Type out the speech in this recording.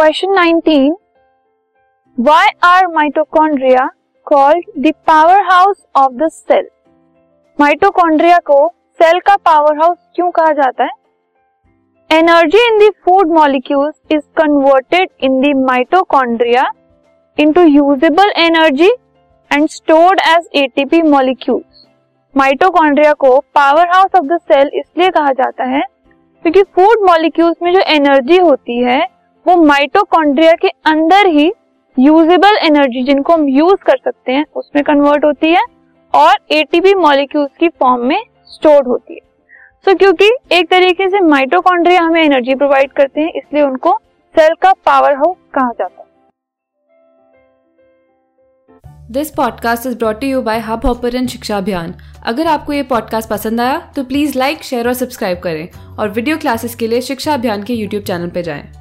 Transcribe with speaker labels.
Speaker 1: Question 19 why are mitochondria called the power house of the cell mitochondria को cell का power house क्यों कहा जाता है? Energy in the food molecules is converted in the mitochondria into usable energy and stored as ATP molecules mitochondria को power house of the cell इसलिए कहा जाता है, क्योंकि फ़ूड मॉलिक्यूल्स में जो एनर्जी होती है वो माइटोकॉन्ड्रिया के अंदर ही यूजेबल एनर्जी जिनको हम यूज़ कर सकते हैं उसमें कन्वर्ट होती है और एटीपी मॉलिक्यूल्स की फॉर्म में स्टोर्ड होती है। सो so, क्योंकि एक तरीके से माइटोकॉन्ड्रिया हमें एनर्जी प्रोवाइड करते हैं इसलिए उनको सेल का पावर हाउस कहा जाता है।
Speaker 2: This podcast is brought you by Hubhopper शिक्षा अभियान अगर आपको ये पॉडकास्ट पसंद आया तो प्लीज़ लाइक शेयर और सब्सक्राइब करें। और वीडियो क्लासेस के लिए शिक्षा अभियान के यूट्यूब चैनल पर जाएँ।